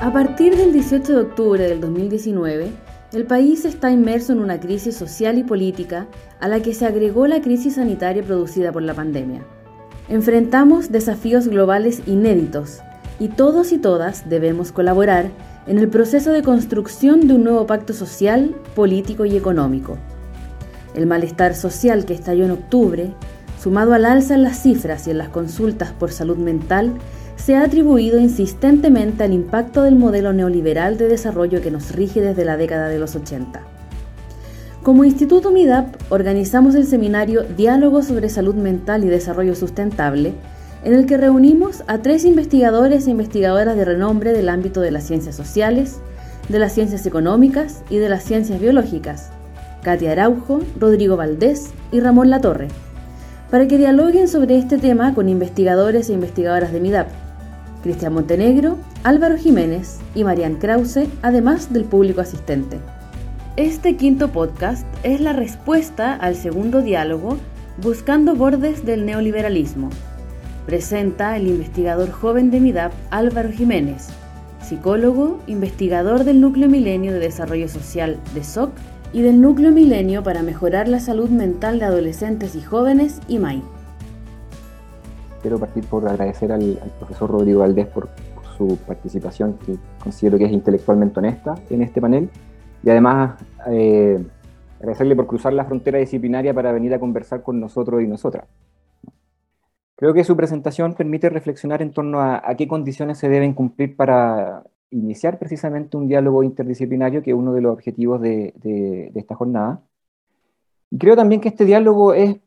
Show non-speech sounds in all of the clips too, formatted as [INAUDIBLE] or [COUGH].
A partir del 18 de octubre del 2019, el país está inmerso en una crisis social y política a la que se agregó la crisis sanitaria producida por la pandemia. Enfrentamos desafíos globales inéditos y todos y todas debemos colaborar en el proceso de construcción de un nuevo pacto social, político y económico. El malestar social que estalló en octubre, sumado al alza en las cifras y en las consultas por salud mental, se ha atribuido insistentemente al impacto del modelo neoliberal de desarrollo que nos rige desde la década de los 80. Como Instituto MIDAP organizamos el seminario Diálogo sobre Salud Mental y Desarrollo Sustentable, en el que reunimos a tres investigadores e investigadoras de renombre del ámbito de las ciencias sociales, de las ciencias económicas y de las ciencias biológicas, Katia Araujo, Rodrigo Valdés y Ramón Latorre, para que dialoguen sobre este tema con investigadores e investigadoras de MIDAP Cristian Montenegro, Álvaro Jiménez y Marian Krause, además del público asistente. Este quinto podcast es la respuesta al segundo diálogo Buscando bordes del neoliberalismo. Presenta el investigador joven de MIDAP Álvaro Jiménez, psicólogo, investigador del Núcleo Milenio de Desarrollo Social de SOC y del Núcleo Milenio para mejorar la salud mental de adolescentes y jóvenes y MAI quiero partir por agradecer al, profesor Rodrigo Valdés por, su participación, que considero que es intelectualmente honesta en este panel, y además eh, agradecerle por cruzar la frontera disciplinaria para venir a conversar con nosotros y nosotras. Creo que su presentación permite reflexionar en torno a, qué condiciones se deben cumplir para iniciar precisamente un diálogo interdisciplinario, que es uno de los objetivos de, de esta jornada. Y creo también que este diálogo es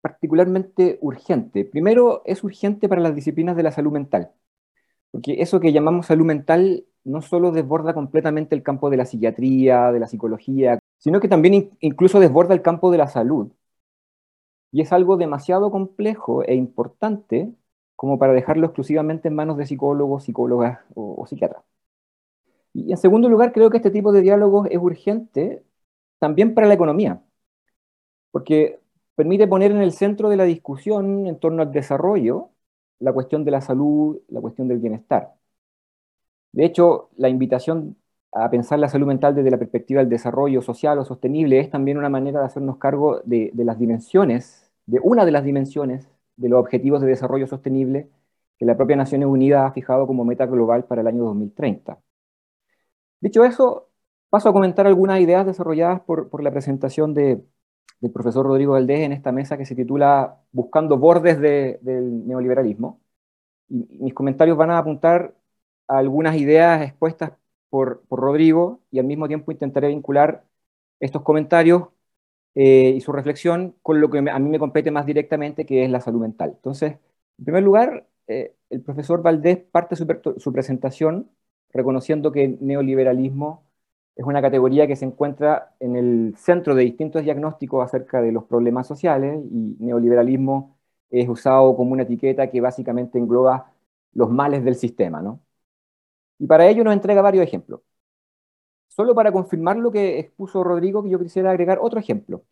particularmente urgente. Primero, es urgente para las disciplinas de la salud mental, porque eso que llamamos salud mental no solo desborda completamente el campo de la psiquiatría, de la psicología, sino que también incluso desborda el campo de la salud. Y es algo demasiado complejo e importante como para dejarlo exclusivamente en manos de psicólogos, psicólogas o, o psiquiatras. Y en segundo lugar, creo que este tipo de diálogos es urgente también para la economía, porque permite poner en el centro de la discusión en torno al desarrollo la cuestión de la salud, la cuestión del bienestar. De hecho, la invitación a pensar la salud mental desde la perspectiva del desarrollo social o sostenible es también una manera de hacernos cargo de, las dimensiones, de una de las dimensiones de los objetivos de desarrollo sostenible que la propia Naciones Unidas ha fijado como meta global para el año 2030. Dicho eso, paso a comentar algunas ideas desarrolladas por la presentación de, del profesor Rodrigo Valdés en esta mesa que se titula Buscando bordes del neoliberalismo. Y mis comentarios van a apuntar a algunas ideas expuestas por, Rodrigo y al mismo tiempo intentaré vincular estos comentarios eh, y su reflexión con lo que a mí me compete más directamente, que es la salud mental. Entonces, en primer lugar, eh, el profesor Valdés parte su, su presentación reconociendo que el neoliberalismo es una categoría que se encuentra en el centro de distintos diagnósticos acerca de los problemas sociales y neoliberalismo es usado como una etiqueta que básicamente engloba los males del sistema. ¿no? Y para ello nos entrega varios ejemplos. Solo para confirmar lo que expuso Rodrigo, que yo quisiera agregar otro ejemplo.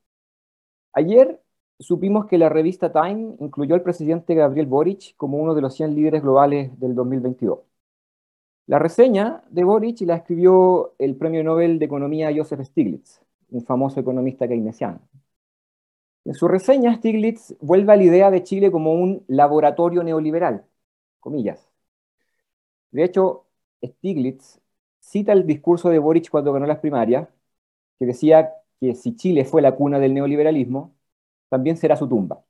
Ayer supimos que la revista Time incluyó al presidente Gabriel Boric como uno de los 100 líderes globales del 2022. La reseña de Boric la escribió el premio Nobel de Economía Joseph Stiglitz, un famoso economista keynesiano. En su reseña, Stiglitz vuelve a la idea de Chile como un laboratorio neoliberal, comillas. De hecho, Stiglitz cita el discurso de Boric cuando ganó las primarias, que decía que si Chile fue la cuna del neoliberalismo, también será su tumba.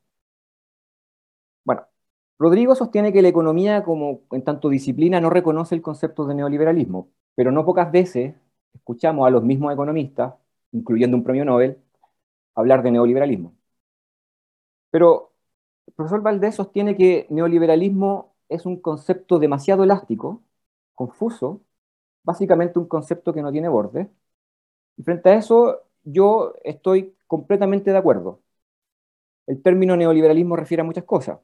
Bueno, Rodrigo sostiene que la economía, como en tanto disciplina, no reconoce el concepto de neoliberalismo, pero no pocas veces escuchamos a los mismos economistas, incluyendo un premio Nobel, hablar de neoliberalismo. Pero el profesor Valdés sostiene que neoliberalismo es un concepto demasiado elástico, confuso, básicamente un concepto que no tiene borde. Y frente a eso, yo estoy completamente de acuerdo. El término neoliberalismo refiere a muchas cosas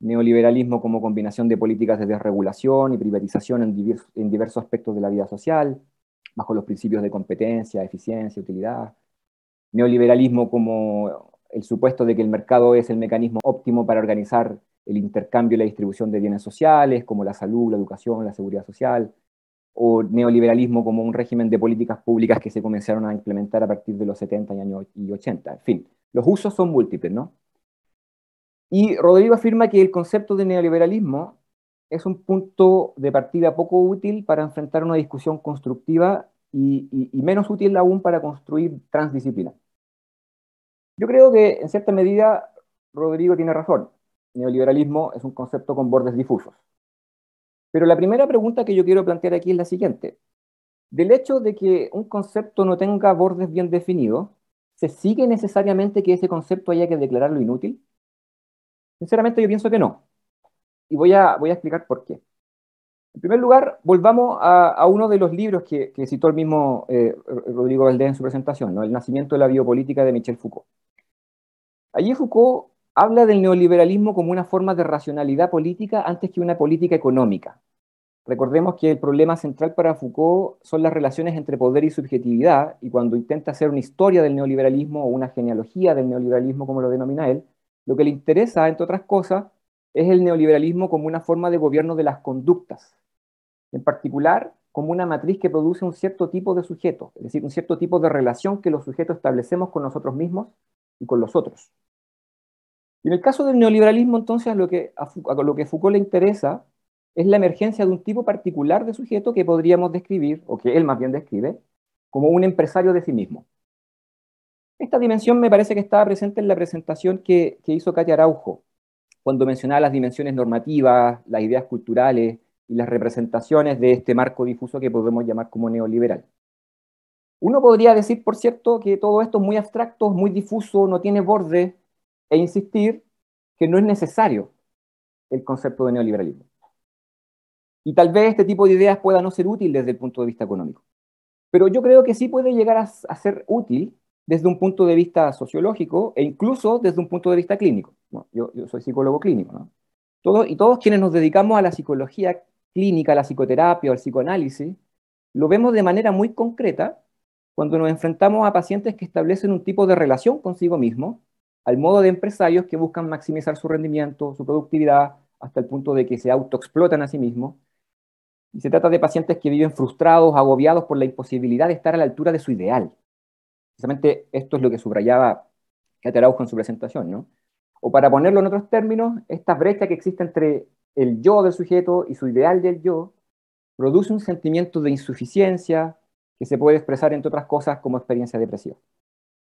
neoliberalismo como combinación de políticas de desregulación y privatización en, diversos aspectos de la vida social, bajo los principios de competencia, eficiencia, utilidad. Neoliberalismo como el supuesto de que el mercado es el mecanismo óptimo para organizar el intercambio y la distribución de bienes sociales, como la salud, la educación, la seguridad social. o neoliberalismo como un régimen de políticas públicas que se comenzaron a implementar a partir de los 70 y 80. En fin, los usos son múltiples, ¿no? Y Rodrigo afirma que el concepto de neoliberalismo es un punto de partida poco útil para enfrentar una discusión constructiva y, menos útil aún para construir transdisciplina. Yo creo que en cierta medida Rodrigo tiene razón. Neoliberalismo es un concepto con bordes difusos. Pero la primera pregunta que yo quiero plantear aquí es la siguiente. Del hecho de que un concepto no tenga bordes bien definidos, ¿se sigue necesariamente que ese concepto haya que declararlo inútil? Sinceramente yo pienso que no. Y voy a, voy a explicar por qué. En primer lugar, volvamos a, uno de los libros que, citó el mismo eh, Rodrigo Valdés en su presentación, ¿no? El nacimiento de la biopolítica de Michel Foucault. Allí Foucault habla del neoliberalismo como una forma de racionalidad política antes que una política económica. Recordemos que el problema central para Foucault son las relaciones entre poder y subjetividad, y cuando intenta hacer una historia del neoliberalismo o una genealogía del neoliberalismo, como lo denomina él, lo que le interesa, entre otras cosas, es el neoliberalismo como una forma de gobierno de las conductas, en particular como una matriz que produce un cierto tipo de sujeto, es decir, un cierto tipo de relación que los sujetos establecemos con nosotros mismos y con los otros. Y en el caso del neoliberalismo, entonces, lo que a, lo que Foucault le interesa es la emergencia de un tipo particular de sujeto que podríamos describir, o que él más bien describe, como un empresario de sí mismo. Esta dimensión me parece que estaba presente en la presentación que, hizo Katia Araujo, cuando mencionaba las dimensiones normativas, las ideas culturales y las representaciones de este marco difuso que podemos llamar como neoliberal. Uno podría decir, por cierto, que todo esto es muy abstracto, muy difuso, no tiene borde, e insistir que no es necesario el concepto de neoliberalismo. Y tal vez este tipo de ideas pueda no ser útil desde el punto de vista económico. Pero yo creo que sí puede llegar a, ser útil desde un punto de vista sociológico e incluso desde un punto de vista clínico. yo, soy psicólogo clínico. y todos quienes nos dedicamos a la psicología clínica, a la psicoterapia o al psicoanálisis, lo vemos de manera muy concreta cuando nos enfrentamos a pacientes que establecen un tipo de relación consigo mismo al modo de empresarios que buscan maximizar su rendimiento, su productividad, hasta el punto de que se autoexplotan a sí mismos. Y se trata de pacientes que viven frustrados, agobiados por la imposibilidad de estar a la altura de su ideal. Precisamente esto es lo que subrayaba Katia en su presentación, ¿no? O para ponerlo en otros términos, esta brecha que existe entre el yo del sujeto y su ideal del yo produce un sentimiento de insuficiencia que se puede expresar, entre otras cosas, como experiencia depresiva.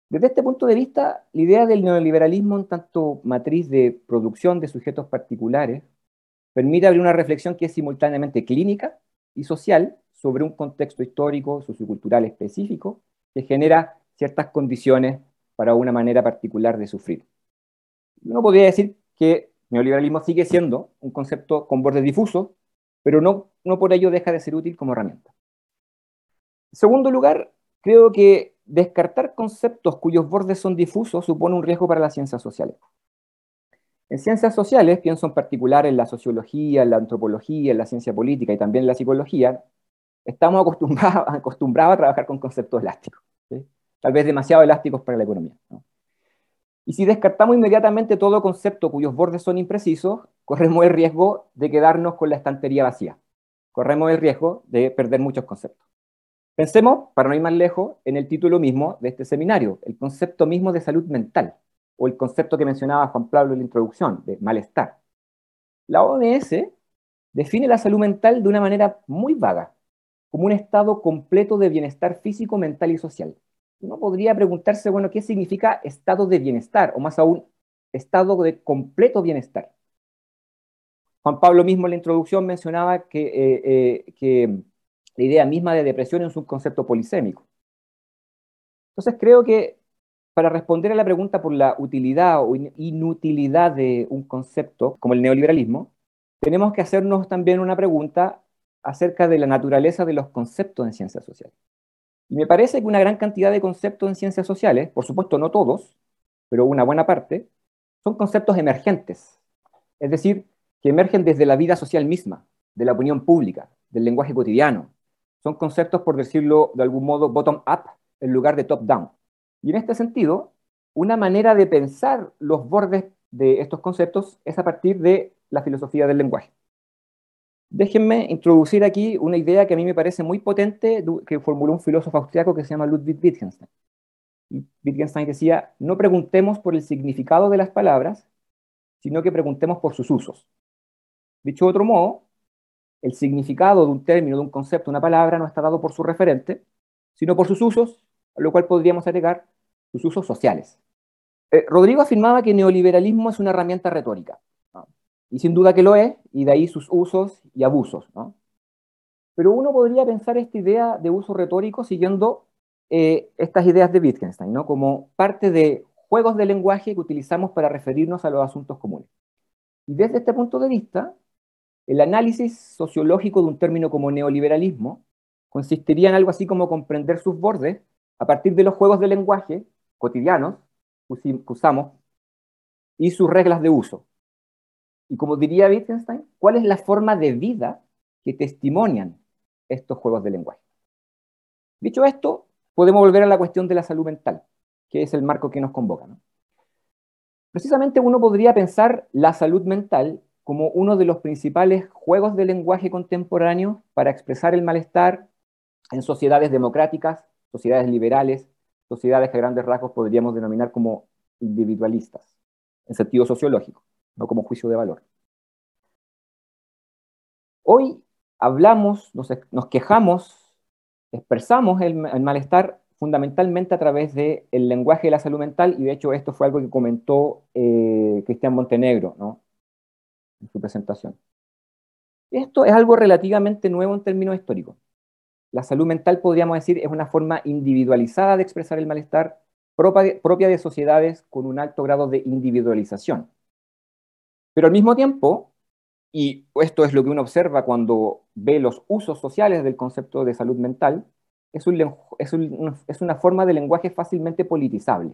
Desde este punto de vista, la idea del neoliberalismo en tanto matriz de producción de sujetos particulares permite abrir una reflexión que es simultáneamente clínica y social sobre un contexto histórico, sociocultural específico, que genera ciertas condiciones para una manera particular de sufrir. Uno podría decir que neoliberalismo sigue siendo un concepto con bordes difusos, pero no, no por ello deja de ser útil como herramienta. En segundo lugar, creo que descartar conceptos cuyos bordes son difusos supone un riesgo para las ciencias sociales. En ciencias sociales, pienso en particular en la sociología, en la antropología, en la ciencia política y también en la psicología, estamos acostumbrados, [LAUGHS] a trabajar con conceptos elásticos, tal vez demasiado elásticos para la economía. Y si descartamos inmediatamente todo concepto cuyos bordes son imprecisos, corremos el riesgo de quedarnos con la estantería vacía. Corremos el riesgo de perder muchos conceptos. Pensemos, para no ir más lejos, en el título mismo de este seminario, el concepto mismo de salud mental, o el concepto que mencionaba Juan Pablo en la introducción, de malestar. La OMS define la salud mental de una manera muy vaga, como un estado completo de bienestar físico, mental y social. Uno podría preguntarse, bueno, ¿qué significa estado de bienestar? O más aún, estado de completo bienestar. Juan Pablo mismo en la introducción mencionaba que, eh, eh, que la idea misma de depresión es un concepto polisémico. Entonces creo que para responder a la pregunta por la utilidad o inutilidad de un concepto como el neoliberalismo, tenemos que hacernos también una pregunta acerca de la naturaleza de los conceptos en ciencias sociales. Y me parece que una gran cantidad de conceptos en ciencias sociales, por supuesto no todos, pero una buena parte, son conceptos emergentes, es decir, que emergen desde la vida social misma, de la opinión pública, del lenguaje cotidiano, son conceptos, por decirlo de algún modo, bottom-up en lugar de top-down. Y en este sentido, una manera de pensar los bordes de estos conceptos es a partir de la filosofía del lenguaje. Déjenme introducir aquí una idea que a mí me parece muy potente que formuló un filósofo austriaco que se llama Ludwig Wittgenstein. Wittgenstein decía, no preguntemos por el significado de las palabras, sino que preguntemos por sus usos. Dicho de otro modo, el significado de un término, de un concepto, una palabra, no está dado por su referente, sino por sus usos, a lo cual podríamos agregar sus usos sociales. Eh, Rodrigo afirmaba que neoliberalismo es una herramienta retórica, y sin duda que lo es, y de ahí sus usos y abusos. Pero uno podría pensar esta idea de uso retórico siguiendo eh, estas ideas de Wittgenstein, ¿no? como parte de juegos de lenguaje que utilizamos para referirnos a los asuntos comunes. Y desde este punto de vista, el análisis sociológico de un término como neoliberalismo consistiría en algo así como comprender sus bordes a partir de los juegos de lenguaje cotidianos que usamos y sus reglas de uso. Y como diría Wittgenstein, ¿cuál es la forma de vida que testimonian estos juegos de lenguaje? Dicho esto, podemos volver a la cuestión de la salud mental, que es el marco que nos convoca. Precisamente uno podría pensar la salud mental como uno de los principales juegos de lenguaje contemporáneo para expresar el malestar en sociedades democráticas, sociedades liberales, sociedades que a grandes rasgos podríamos denominar como individualistas, en sentido sociológico, no como juicio de valor. Hoy hablamos, nos, quejamos, expresamos el, malestar fundamentalmente a través del lenguaje de la salud mental, y de hecho esto fue algo que comentó eh, Cristian Montenegro, ¿no? en su presentación. Esto es algo relativamente nuevo en términos históricos. La salud mental, podríamos decir, es una forma individualizada de expresar el malestar propia de sociedades con un alto grado de individualización. Pero al mismo tiempo, y esto es lo que uno observa cuando ve los usos sociales del concepto de salud mental, es, una forma de lenguaje fácilmente politizable.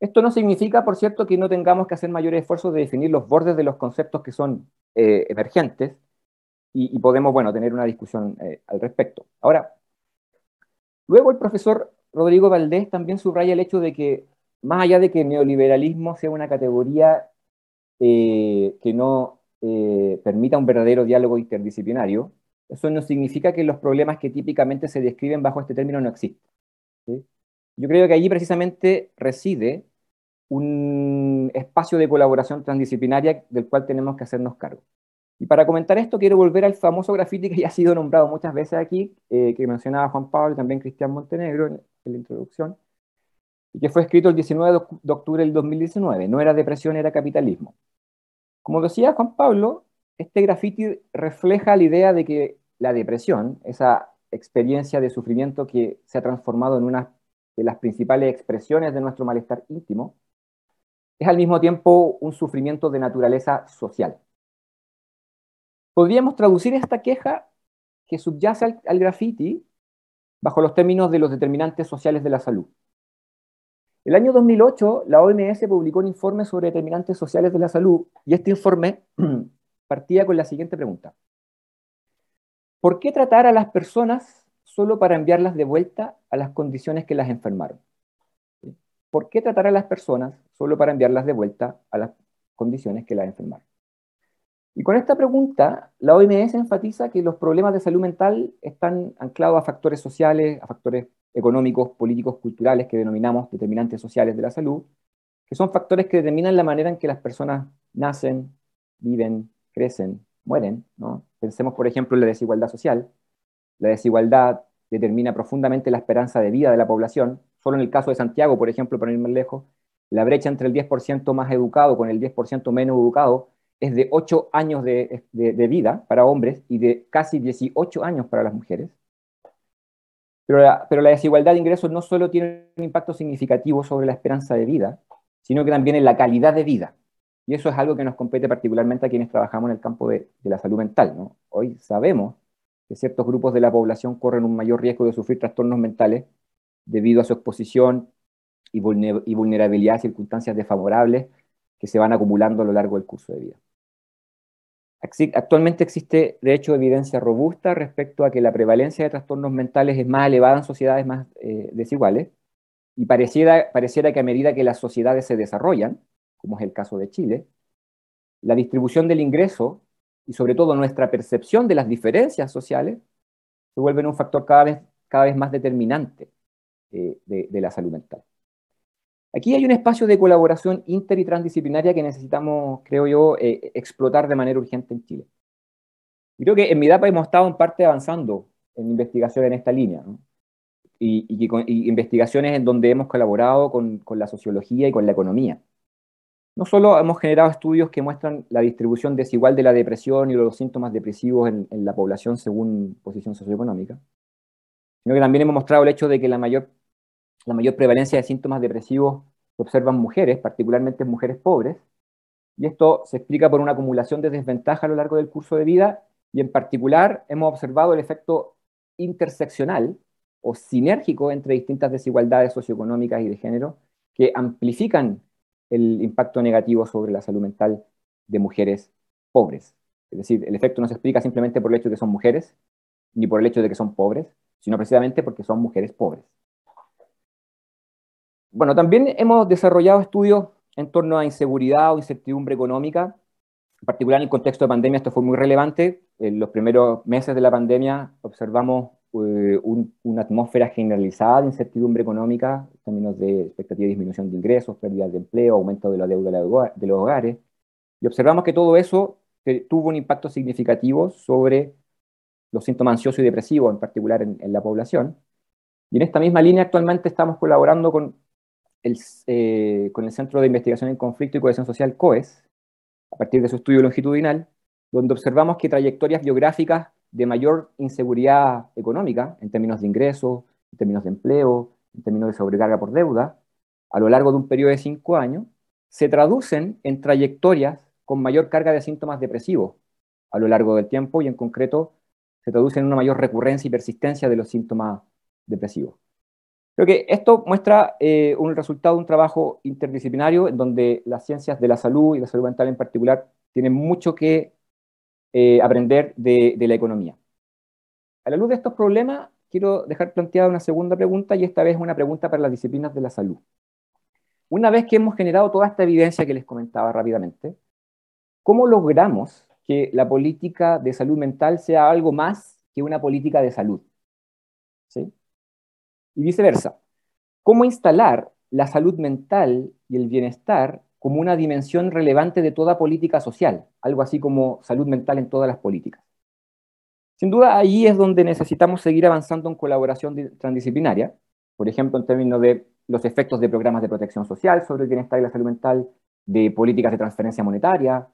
Esto no significa, por cierto, que no tengamos que hacer mayores esfuerzos de definir los bordes de los conceptos que son eh, emergentes y, podemos, bueno, tener una discusión eh, al respecto. Ahora, luego el profesor Rodrigo Valdés también subraya el hecho de que, más allá de que neoliberalismo sea una categoría eh, que no permita un verdadero diálogo interdisciplinario, eso no significa que los problemas que típicamente se describen bajo este término no existen. Yo creo que allí precisamente reside un espacio de colaboración transdisciplinaria del cual tenemos que hacernos cargo. Y para comentar esto, quiero volver al famoso grafiti que ya ha sido nombrado muchas veces aquí, eh, que mencionaba Juan Pablo y también Cristian Montenegro en, la introducción, y que fue escrito el 19 de octubre del 2019. No era depresión, era capitalismo. Como decía Juan Pablo, este grafiti refleja la idea de que la depresión, esa experiencia de sufrimiento que se ha transformado en una de las principales expresiones de nuestro malestar íntimo, es al mismo tiempo un sufrimiento de naturaleza social. Podríamos traducir esta queja que subyace al, al graffiti bajo los términos de los determinantes sociales de la salud. El año 2008, la OMS publicó un informe sobre determinantes sociales de la salud y este informe [CLEARS THROAT] partía con la siguiente pregunta. ¿Por qué tratar a las personas solo para enviarlas de vuelta a las condiciones que las enfermaron? ¿por qué tratar a las personas solo para enviarlas de vuelta a las condiciones que las enfermaron? Y con esta pregunta, la OMS enfatiza que los problemas de salud mental están anclados a factores sociales, a factores económicos, políticos, culturales que denominamos determinantes sociales de la salud, que son factores que determinan la manera en que las personas nacen, viven, crecen, mueren. Pensemos, por ejemplo, en la desigualdad social. La desigualdad determina profundamente la esperanza de vida de la población, Solo en el caso de Santiago, por ejemplo, para ir más lejos, la brecha entre el 10% más educado con el 10% menos educado es de 8 años de, vida para hombres y de casi 18 años para las mujeres. Pero la, pero la desigualdad de ingresos no solo tiene un impacto significativo sobre la esperanza de vida, sino que también en la calidad de vida. Y eso es algo que nos compete particularmente a quienes trabajamos en el campo de, la salud mental. ¿no? Hoy sabemos que ciertos grupos de la población corren un mayor riesgo de sufrir trastornos mentales debido a su exposición y, vulnerabilidad a circunstancias desfavorables que se van acumulando a lo largo del curso de vida. Actualmente existe, de hecho, evidencia robusta respecto a que la prevalencia de trastornos mentales es más elevada en sociedades más eh, desiguales y pareciera, pareciera que a medida que las sociedades se desarrollan, como es el caso de Chile, la distribución del ingreso y sobre todo nuestra percepción de las diferencias sociales se vuelven un factor cada vez, cada vez más determinante eh, de, la salud mental. Aquí hay un espacio de colaboración inter y transdisciplinaria que necesitamos, creo yo, eh, explotar de manera urgente en Chile. Y creo que en MIDAPA hemos estado en parte avanzando en investigación en esta línea, y, investigaciones en donde hemos colaborado con, con la sociología y con la economía. No solo hemos generado estudios que muestran la distribución desigual de la depresión y los síntomas depresivos en, la población según posición socioeconómica, sino que también hemos mostrado el hecho de que la mayor, la mayor prevalencia de síntomas depresivos se observan mujeres, particularmente en mujeres pobres, y esto se explica por una acumulación de desventaja a lo largo del curso de vida, y en particular hemos observado el efecto interseccional o sinérgico entre distintas desigualdades socioeconómicas y de género que amplifican el impacto negativo sobre la salud mental de mujeres pobres. Es decir, el efecto no se explica simplemente por el hecho de que son mujeres, ni por el hecho de que son pobres, sino precisamente porque son mujeres pobres. Bueno, también hemos desarrollado estudios en torno a inseguridad o incertidumbre económica. En particular, en el contexto de pandemia, esto fue muy relevante. En los primeros meses de la pandemia observamos eh, una atmósfera generalizada de incertidumbre económica, en términos de expectativa de disminución de ingresos, pérdida de empleo, aumento de la deuda de los hogares, y observamos que todo eso eh, tuvo un impacto significativo sobre los síntomas ansiosos y depresivos, en particular en, la población. Y en esta misma línea actualmente estamos colaborando con eh, con el Centro de Investigación en Conflicto y Cohesión Social, COES, a partir de su estudio longitudinal, donde observamos que trayectorias biográficas de mayor inseguridad económica en términos de ingresos, en términos de empleo, en términos de sobrecarga por deuda, a lo largo de un periodo de cinco años, se traducen en trayectorias con mayor carga de síntomas depresivos a lo largo del tiempo y en concreto se traducen en una mayor recurrencia y persistencia de los síntomas depresivos. Creo que esto muestra eh, un resultado de un trabajo interdisciplinario en donde las ciencias de la salud y la salud mental en particular tienen mucho que eh, aprender de, la economía. A la luz de estos problemas, quiero dejar planteada una segunda pregunta y esta vez una pregunta para las disciplinas de la salud. Una vez que hemos generado toda esta evidencia que les comentaba rápidamente, ¿cómo logramos que la política de salud mental sea algo más que una política de salud? ¿Sí? Y viceversa. ¿Cómo instalar la salud mental y el bienestar como una dimensión relevante de toda política social, algo así como salud mental en todas las políticas. Sin duda, ahí es donde necesitamos seguir avanzando en colaboración transdisciplinaria, por ejemplo, en términos de los efectos de programas de protección social sobre el bienestar y la salud mental, de políticas de transferencia monetaria,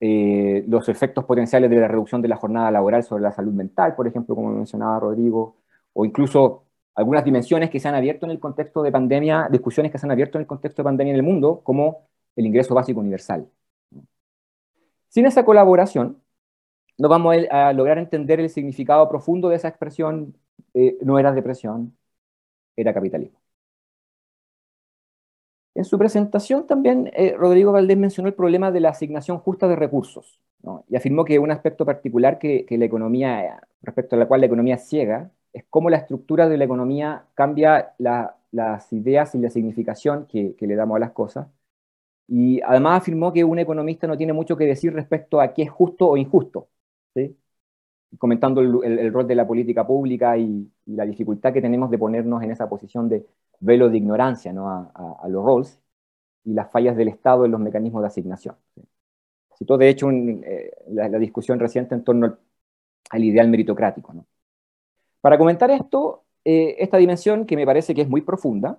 eh, los efectos potenciales de la reducción de la jornada laboral sobre la salud mental, por ejemplo, como mencionaba Rodrigo, o incluso algunas dimensiones que se han abierto en el contexto de pandemia, discusiones que se han abierto en el contexto de pandemia en el mundo, como el ingreso básico universal. Sin esa colaboración, no vamos a lograr entender el significado profundo de esa expresión, eh, no era depresión, era capitalismo. En su presentación también eh, Rodrigo Valdés mencionó el problema de la asignación justa de recursos y afirmó que un aspecto particular que, la economía, respecto a la cual la economía ciega, es cómo la estructura de la economía cambia las ideas y la significación que le damos a las cosas y además afirmó que un economista no tiene mucho que decir respecto a qué es justo o injusto, comentando el, rol de la política pública y, la dificultad que tenemos de ponernos en esa posición de velo de ignorancia ¿no? a, los roles y las fallas del Estado en los mecanismos de asignación. Citó, de hecho, eh, la, discusión reciente en torno al, ideal meritocrático. Para comentar esto, eh, esta dimensión que me parece que es muy profunda,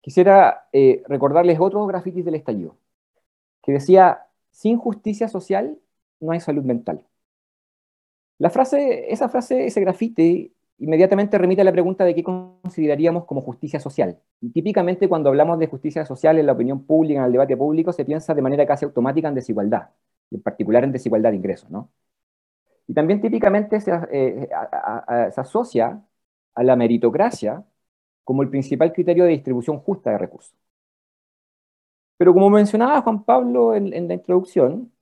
quisiera eh, recordarles otros grafitis del estallido, que decía, sin justicia social no hay salud mental. La frase, esa frase, ese grafite, inmediatamente remite a la pregunta de qué consideraríamos como justicia social. Y típicamente cuando hablamos de justicia social en la opinión pública, en el debate público, se piensa de manera casi automática en desigualdad, en particular en desigualdad de ingresos. ¿no? Y también típicamente se, eh, se asocia a la meritocracia como el principal criterio de distribución justa de recursos. Pero como mencionaba Juan Pablo en, la introducción,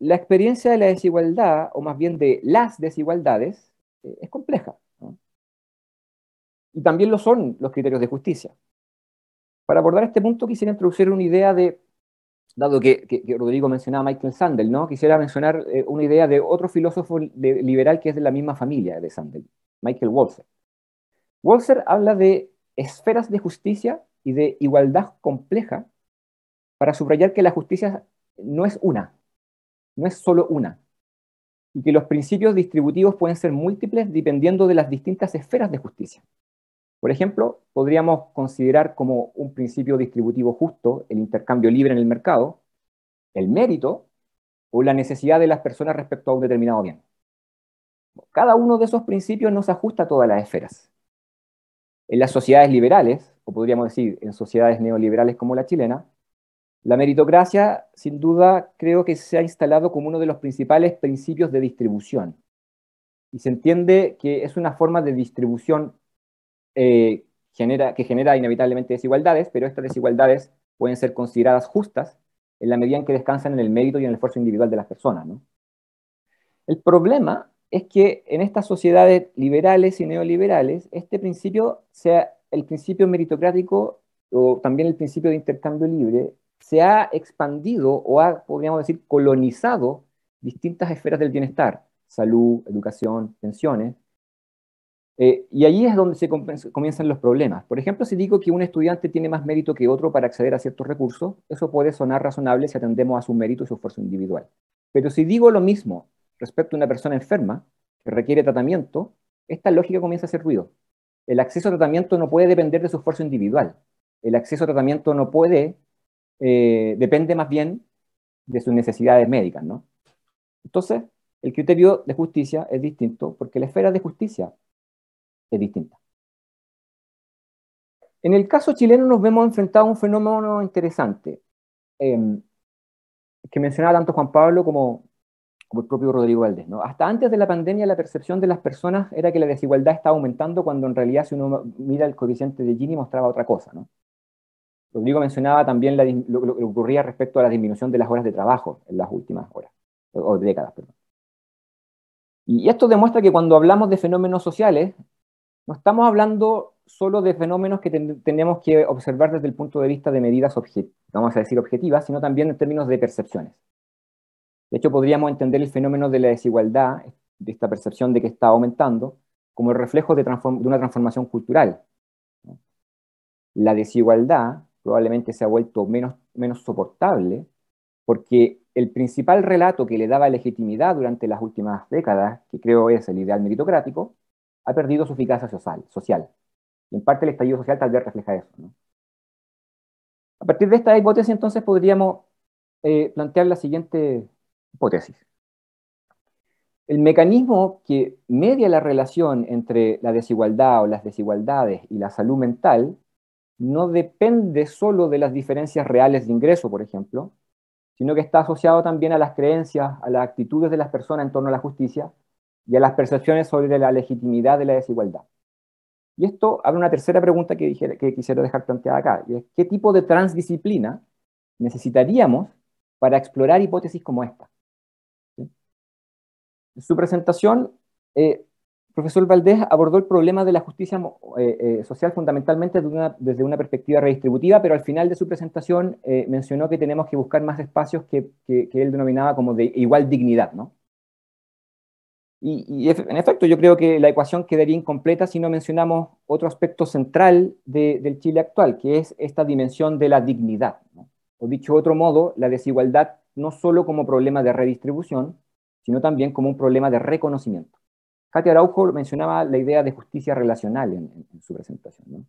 la experiencia de la desigualdad, o más bien de las desigualdades, eh, es compleja. Y también lo son los criterios de justicia. Para abordar este punto quisiera introducir una idea de dado que, Rodrigo mencionaba a Michael Sandel, ¿no? quisiera mencionar eh, una idea de otro filósofo liberal que es de la misma familia de Sandel, Michael Walzer. Walzer habla de esferas de justicia y de igualdad compleja para subrayar que la justicia no es una, no es solo una, y que los principios distributivos pueden ser múltiples dependiendo de las distintas esferas de justicia. Por ejemplo, podríamos considerar como un principio distributivo justo el intercambio libre en el mercado, el mérito o la necesidad de las personas respecto a un determinado bien. Cada uno de esos principios no se ajusta a todas las esferas. En las sociedades liberales, o podríamos decir en sociedades neoliberales como la chilena, la meritocracia, sin duda, creo que se ha instalado como uno de los principales principios de distribución. Y se entiende que es una forma de distribución eh, genera, que genera inevitablemente desigualdades, pero estas desigualdades pueden ser consideradas justas en la medida en que descansan en el mérito y en el esfuerzo individual de las personas. El problema es que en estas sociedades liberales y neoliberales, este principio, sea el principio meritocrático o también el principio de intercambio libre, se ha expandido o ha, podríamos decir, colonizado distintas esferas del bienestar, salud, educación, pensiones, eh, y ahí es donde se comienzan los problemas. Por ejemplo, si digo que un estudiante tiene más mérito que otro para acceder a ciertos recursos, eso puede sonar razonable si atendemos a su mérito y su esfuerzo individual. Pero si digo lo mismo respecto a una persona enferma que requiere tratamiento, esta lógica comienza a hacer ruido. El acceso a tratamiento no puede depender de su esfuerzo individual. El acceso a tratamiento no puede, eh, depende más bien de sus necesidades médicas, ¿no? Entonces, el criterio de justicia es distinto porque la esfera de justicia es distinta. En el caso chileno nos vemos enfrentados a un fenómeno interesante, em, que mencionaba tanto Juan Pablo como, el propio Rodrigo Valdés. ¿no? Hasta antes de la pandemia la percepción de las personas era que la desigualdad estaba aumentando cuando en realidad si uno mira el coeficiente de Gini mostraba otra cosa. ¿no? Rodrigo mencionaba también lo, que ocurría respecto a la disminución de las horas de trabajo en las últimas horas, o décadas. Perdón. Y esto demuestra que cuando hablamos de fenómenos sociales, no estamos hablando solo de fenómenos que tenemos que observar desde el punto de vista de medidas, vamos a decir, objetivas, sino también en términos de percepciones. De hecho, podríamos entender el fenómeno de la desigualdad, de esta percepción de que está aumentando, como el reflejo de, una transformación cultural. La desigualdad probablemente se ha vuelto menos, menos soportable porque el principal relato que le daba legitimidad durante las últimas décadas, que creo es el ideal meritocrático, ha perdido su eficacia social. social. Y en parte el estallido social tal vez refleja eso. A partir de esta hipótesis, entonces, podríamos eh, plantear la siguiente hipótesis. El mecanismo que media la relación entre la desigualdad o las desigualdades y la salud mental no depende solo de las diferencias reales de ingreso, por ejemplo, sino que está asociado también a las creencias, a las actitudes de las personas en torno a la justicia y a las percepciones sobre la legitimidad de la desigualdad. Y esto abre una tercera pregunta que, que quisiera dejar planteada acá, y es ¿qué tipo de transdisciplina necesitaríamos para explorar hipótesis como esta? En su presentación, el eh, profesor Valdés abordó el problema de la justicia eh, eh, social fundamentalmente desde una, perspectiva redistributiva, pero al final de su presentación mencionó que tenemos que buscar más espacios que, que, él denominaba como de igual dignidad, ¿no? Y, en efecto, yo creo que la ecuación quedaría incompleta si no mencionamos otro aspecto central del Chile actual, que es esta dimensión de la dignidad. O dicho de otro modo, la desigualdad no solo como problema de redistribución, sino también como un problema de reconocimiento. Katia Araujo mencionaba la idea de justicia relacional en, su presentación.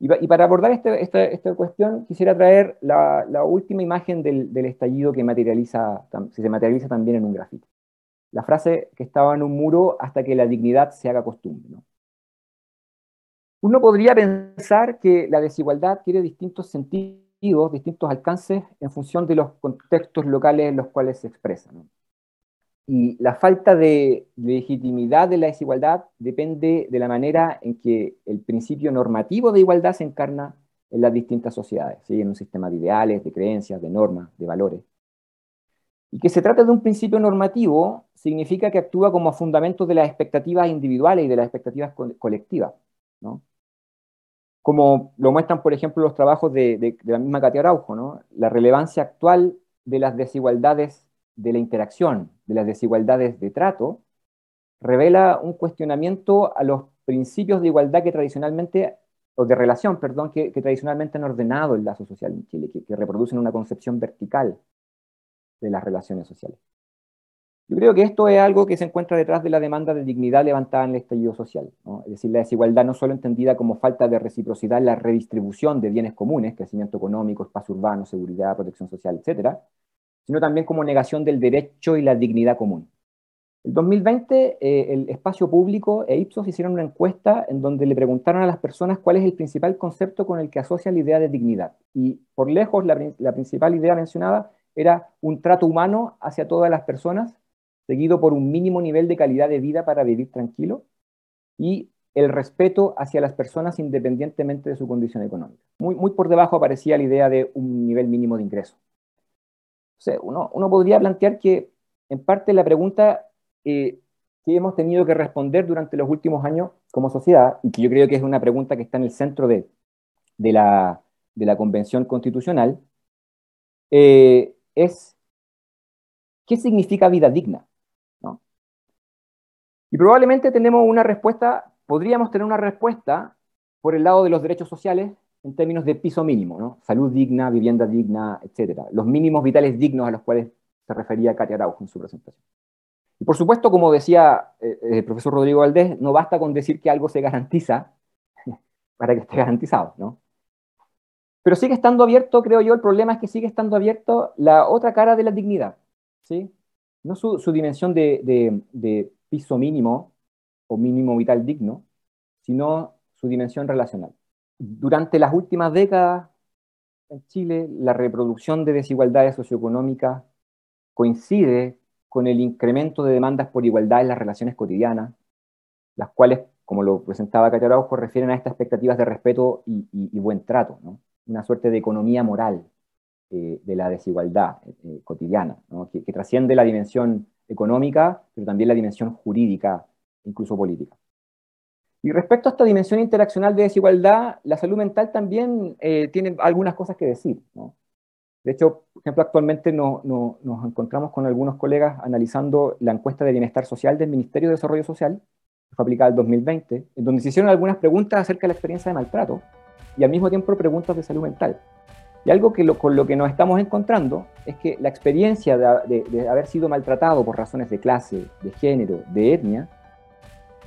Y, para abordar este, esta, cuestión, quisiera traer la, última imagen del, estallido que se materializa también en un grafito la frase que estaba en un muro hasta que la dignidad se haga costumbre. Uno podría pensar que la desigualdad tiene distintos sentidos, distintos alcances en función de los contextos locales en los cuales se expresa. Y la falta de legitimidad de la desigualdad depende de la manera en que el principio normativo de igualdad se encarna en las distintas sociedades, en un sistema de ideales, de creencias, de normas, de valores. Y que se trata de un principio normativo significa que actúa como fundamento de las expectativas individuales y de las expectativas colectivas. como lo muestran, por ejemplo, los trabajos de, la misma Katia Araujo, ¿no? la relevancia actual de las desigualdades de la interacción, de las desigualdades de trato, revela un cuestionamiento a los principios de igualdad que tradicionalmente, o de relación, perdón, que, tradicionalmente han ordenado el lazo social en Chile, que reproducen una concepción vertical de las relaciones sociales. Yo creo que esto es algo que se encuentra detrás de la demanda de dignidad levantada en el estallido social. Es decir, la desigualdad no solo entendida como falta de reciprocidad en la redistribución de bienes comunes, crecimiento económico, espacio urbano, seguridad, protección social, etcétera, sino también como negación del derecho y la dignidad común. En 2020, eh, el espacio público e Ipsos hicieron una encuesta en donde le preguntaron a las personas cuál es el principal concepto con el que asocia la idea de dignidad. Y por lejos, la principal idea mencionada era un trato humano hacia todas las personas seguido por un mínimo nivel de calidad de vida para vivir tranquilo y el respeto hacia las personas independientemente de su condición económica. Muy, muy por debajo aparecía la idea de un nivel mínimo de ingreso. O sea, uno, uno podría plantear que en parte la pregunta eh, que hemos tenido que responder durante los últimos años como sociedad, y que yo creo que es una pregunta que está en el centro de, de, la, de la, Convención Constitucional, eh, es ¿qué significa vida digna? Y probablemente tenemos una respuesta, podríamos tener una respuesta por el lado de los derechos sociales en términos de piso mínimo, ¿no? salud digna, vivienda digna, etc. Los mínimos vitales dignos a los cuales se refería Katia Araujo en su presentación. Y por supuesto, como decía eh, el profesor Rodrigo Valdés, no basta con decir que algo se garantiza [LAUGHS] para que esté garantizado, ¿no? Pero sigue estando abierto, creo yo, el problema es que sigue estando abierto la otra cara de la dignidad, ¿sí? No su, dimensión de, piso mínimo o mínimo vital digno, sino su dimensión relacional. Durante las últimas décadas en Chile, la reproducción de desigualdades socioeconómicas coincide con el incremento de demandas por igualdad en las relaciones cotidianas, las cuales, como lo presentaba Katia refieren a estas expectativas de respeto y, buen trato, una suerte de economía moral eh, de la desigualdad eh, cotidiana, que, trasciende la dimensión económica, pero también la dimensión jurídica, incluso política. Y respecto a esta dimensión interaccional de desigualdad, la salud mental también eh, tiene algunas cosas que decir. De hecho, por ejemplo, actualmente nos encontramos con algunos colegas analizando la encuesta de bienestar social del Ministerio de Desarrollo Social, que fue aplicada en 2020, en donde se hicieron algunas preguntas acerca de la experiencia de maltrato y al mismo tiempo preguntas de salud mental. Y algo que con lo que nos estamos encontrando es que la experiencia de, haber sido maltratado por razones de clase, de género, de etnia,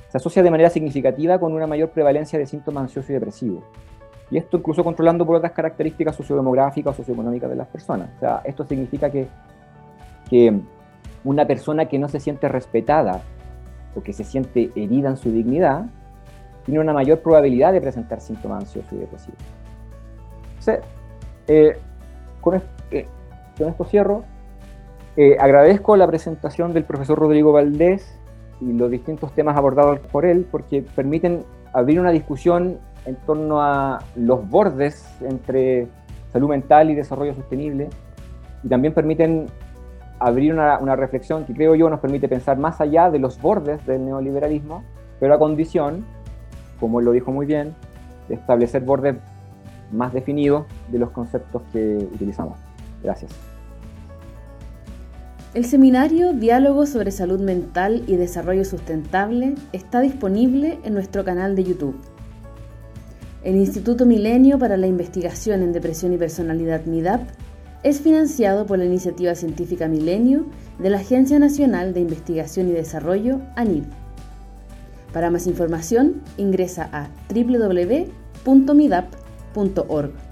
se asocia de manera significativa con una mayor prevalencia de síntomas ansiosos y depresivos. Y esto incluso controlando por otras características sociodemográficas o socioeconómicas de las personas. O sea, esto significa que, que una persona que no se siente respetada o que se siente herida en su dignidad, tiene una mayor probabilidad de presentar síntomas ansiosos y depresivos. Eh, con, eh, con, esto cierro. Eh, agradezco la presentación del profesor Rodrigo Valdés y los distintos temas abordados por él, porque permiten abrir una discusión en torno a los bordes entre salud mental y desarrollo sostenible, y también permiten abrir una, una, reflexión que creo yo nos permite pensar más allá de los bordes del neoliberalismo, pero a condición, como él lo dijo muy bien, de establecer bordes más definido de los conceptos que utilizamos. Gracias. El seminario Diálogo sobre Salud Mental y Desarrollo Sustentable está disponible en nuestro canal de YouTube. El Instituto Milenio para la Investigación en Depresión y Personalidad MIDAP es financiado por la Iniciativa Científica Milenio de la Agencia Nacional de Investigación y Desarrollo, ANID. Para más información, ingresa a www.midap.com org